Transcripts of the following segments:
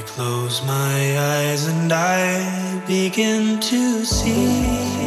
I close my eyes and I begin to see.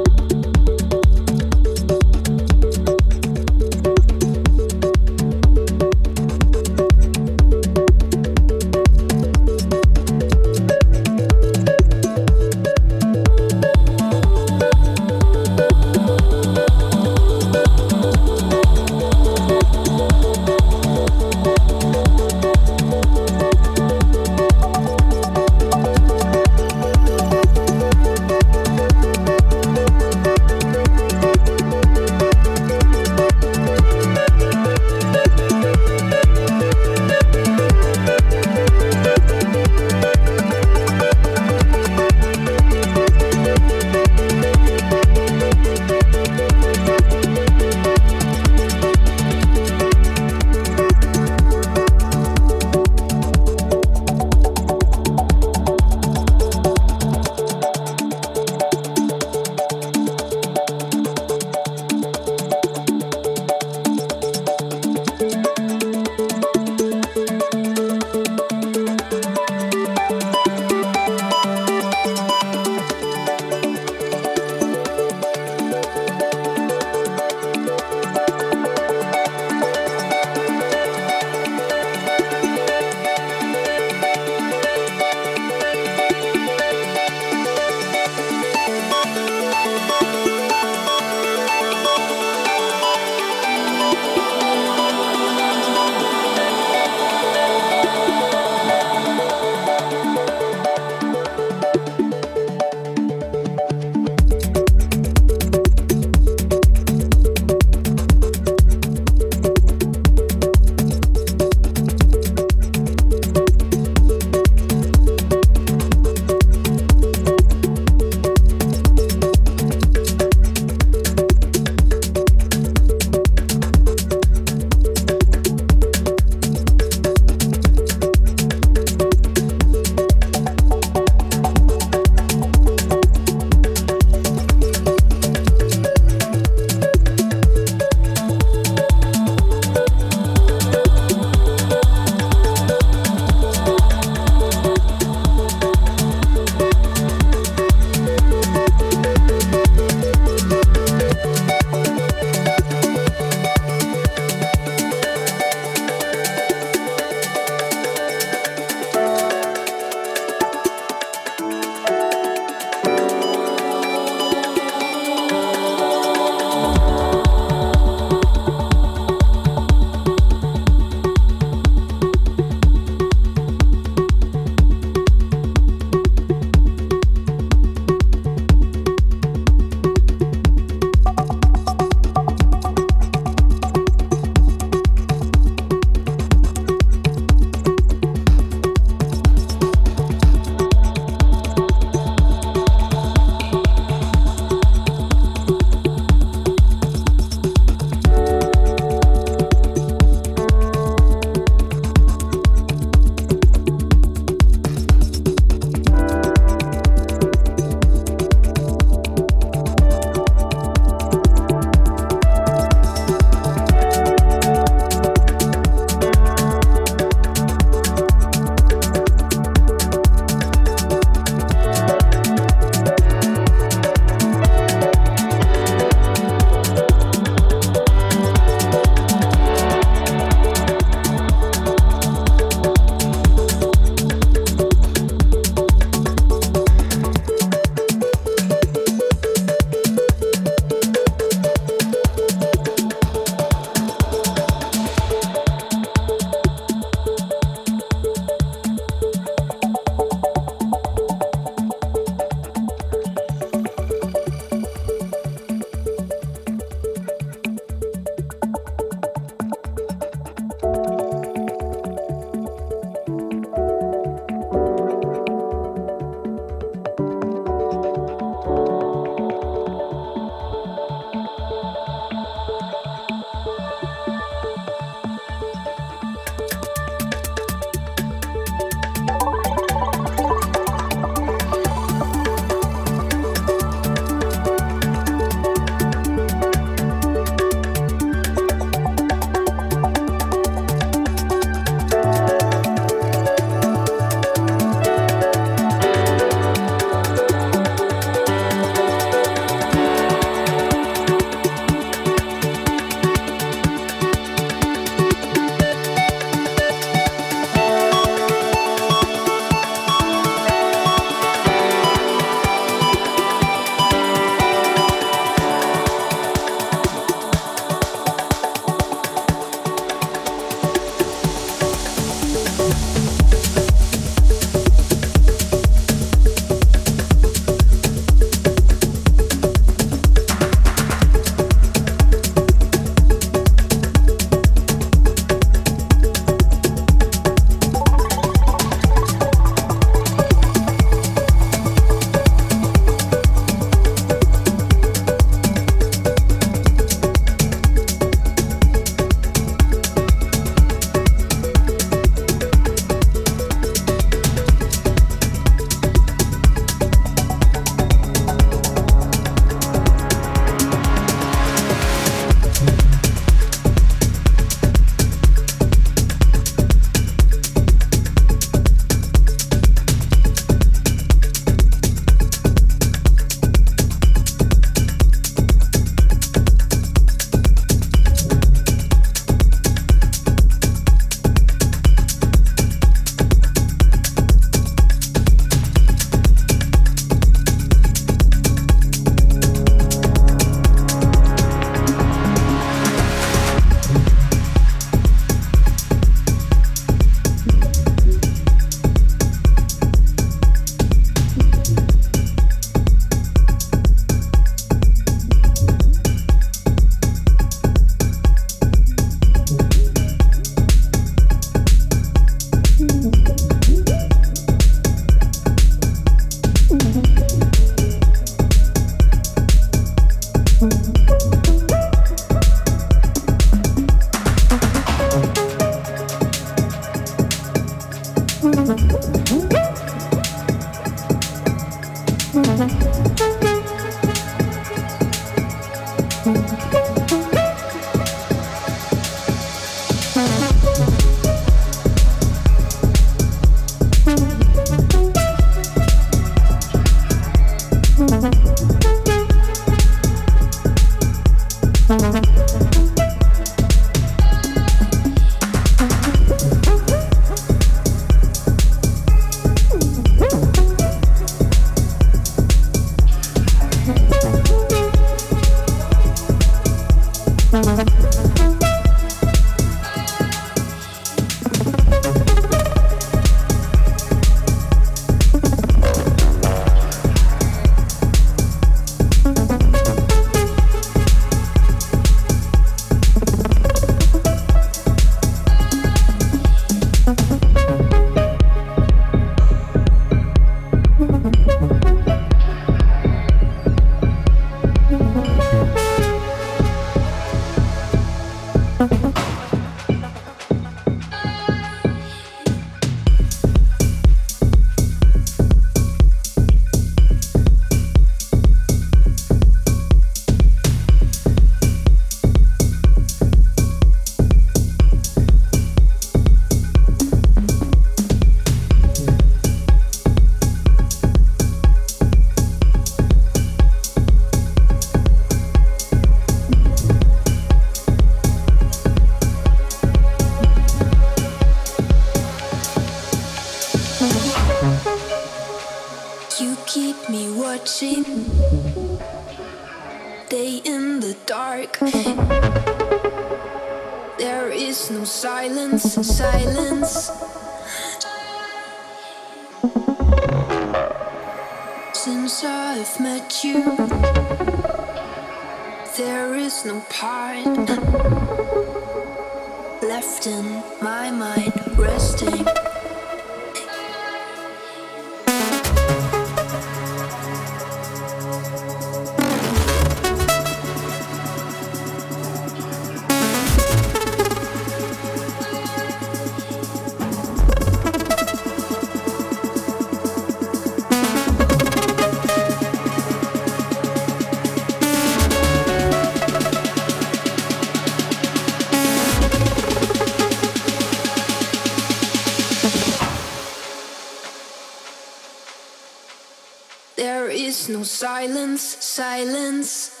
Silence, silence.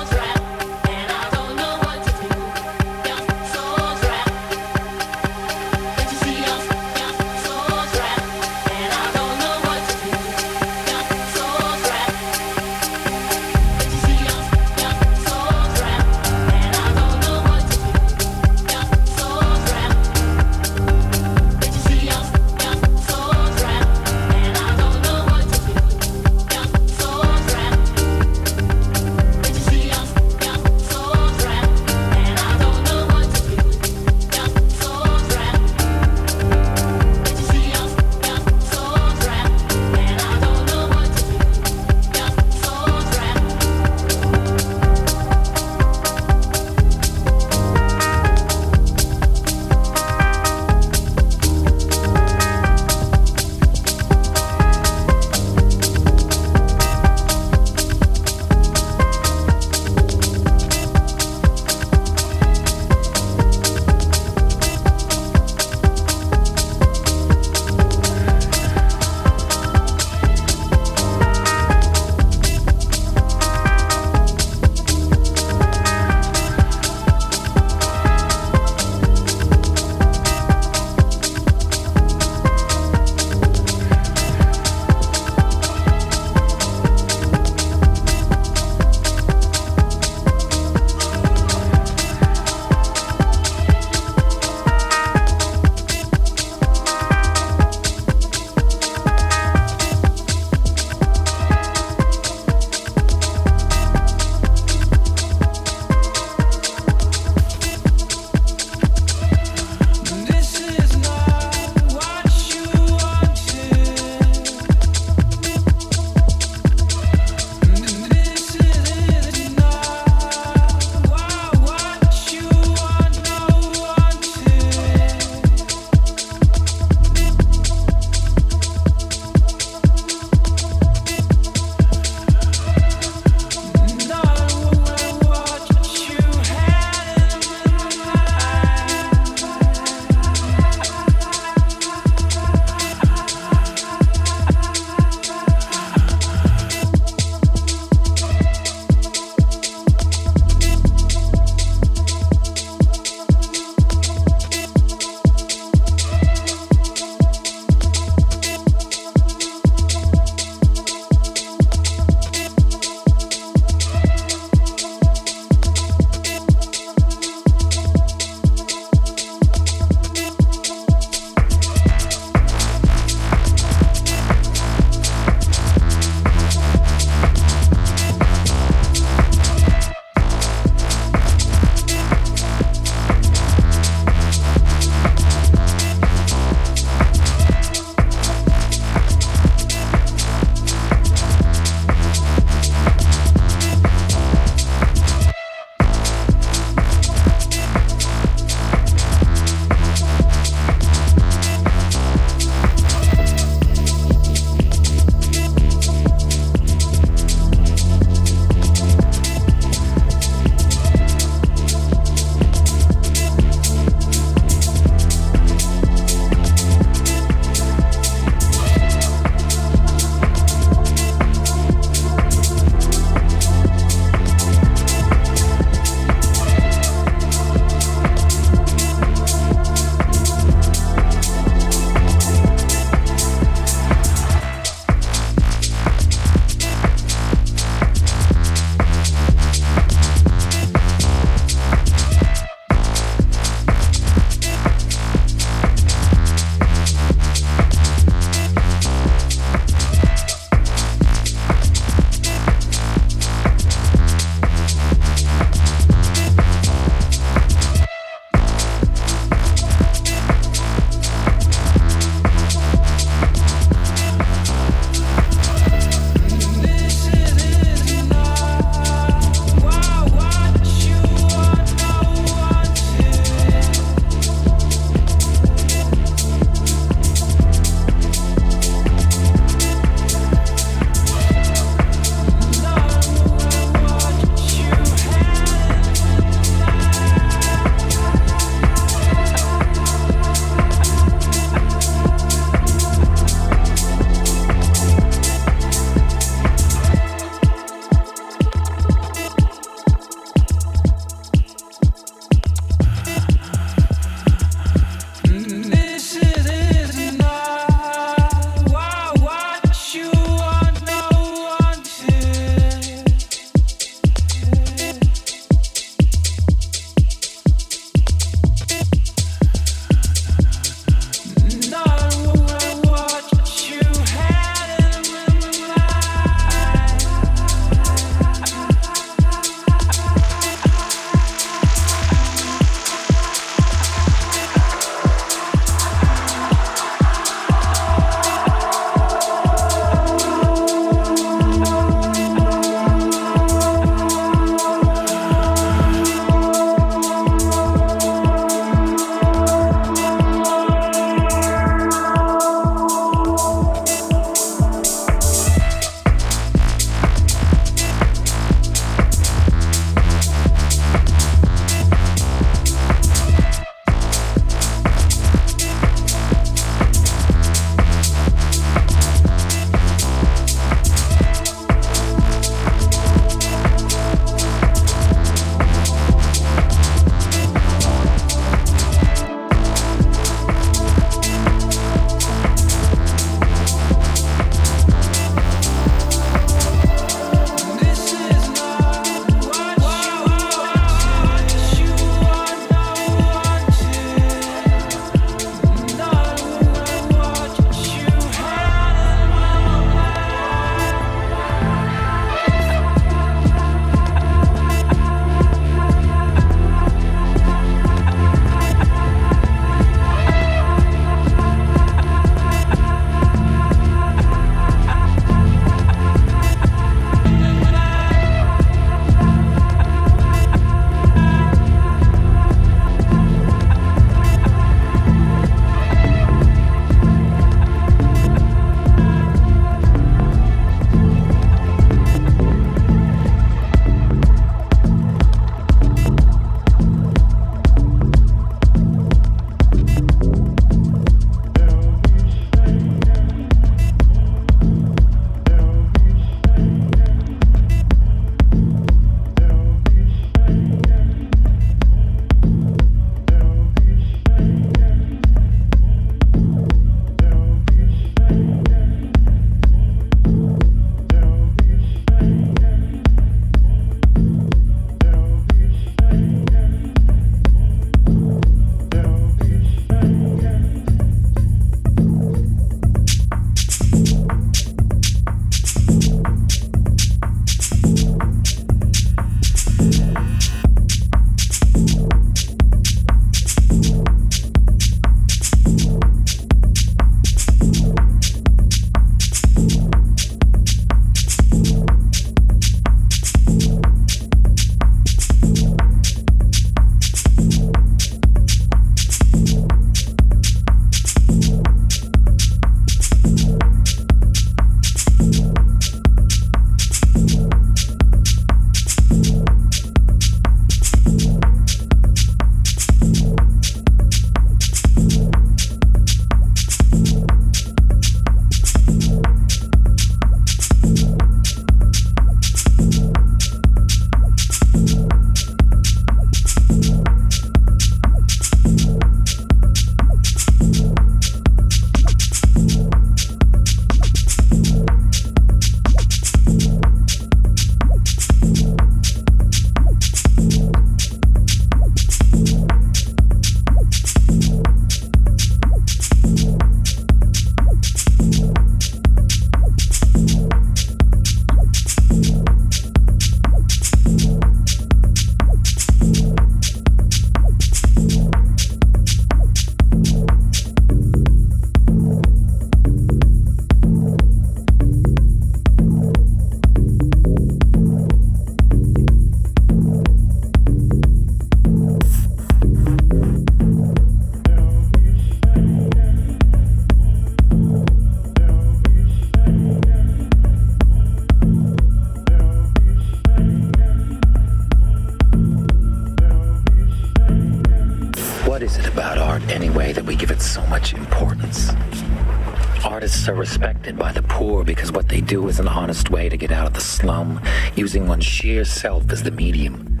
Using one's sheer self as the medium.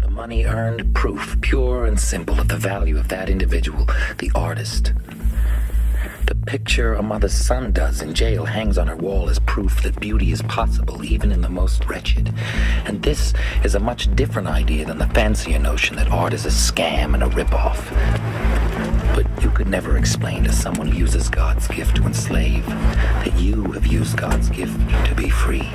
The money earned, proof, pure and simple of the value of that individual, the artist. The picture a mother's son does in jail hangs on her wall as proof that beauty is possible even in the most wretched. And this is a much different idea than the fancier notion that art is a scam and a ripoff. But you could never explain to someone who uses God's gift to enslave that you have used God's gift to be free.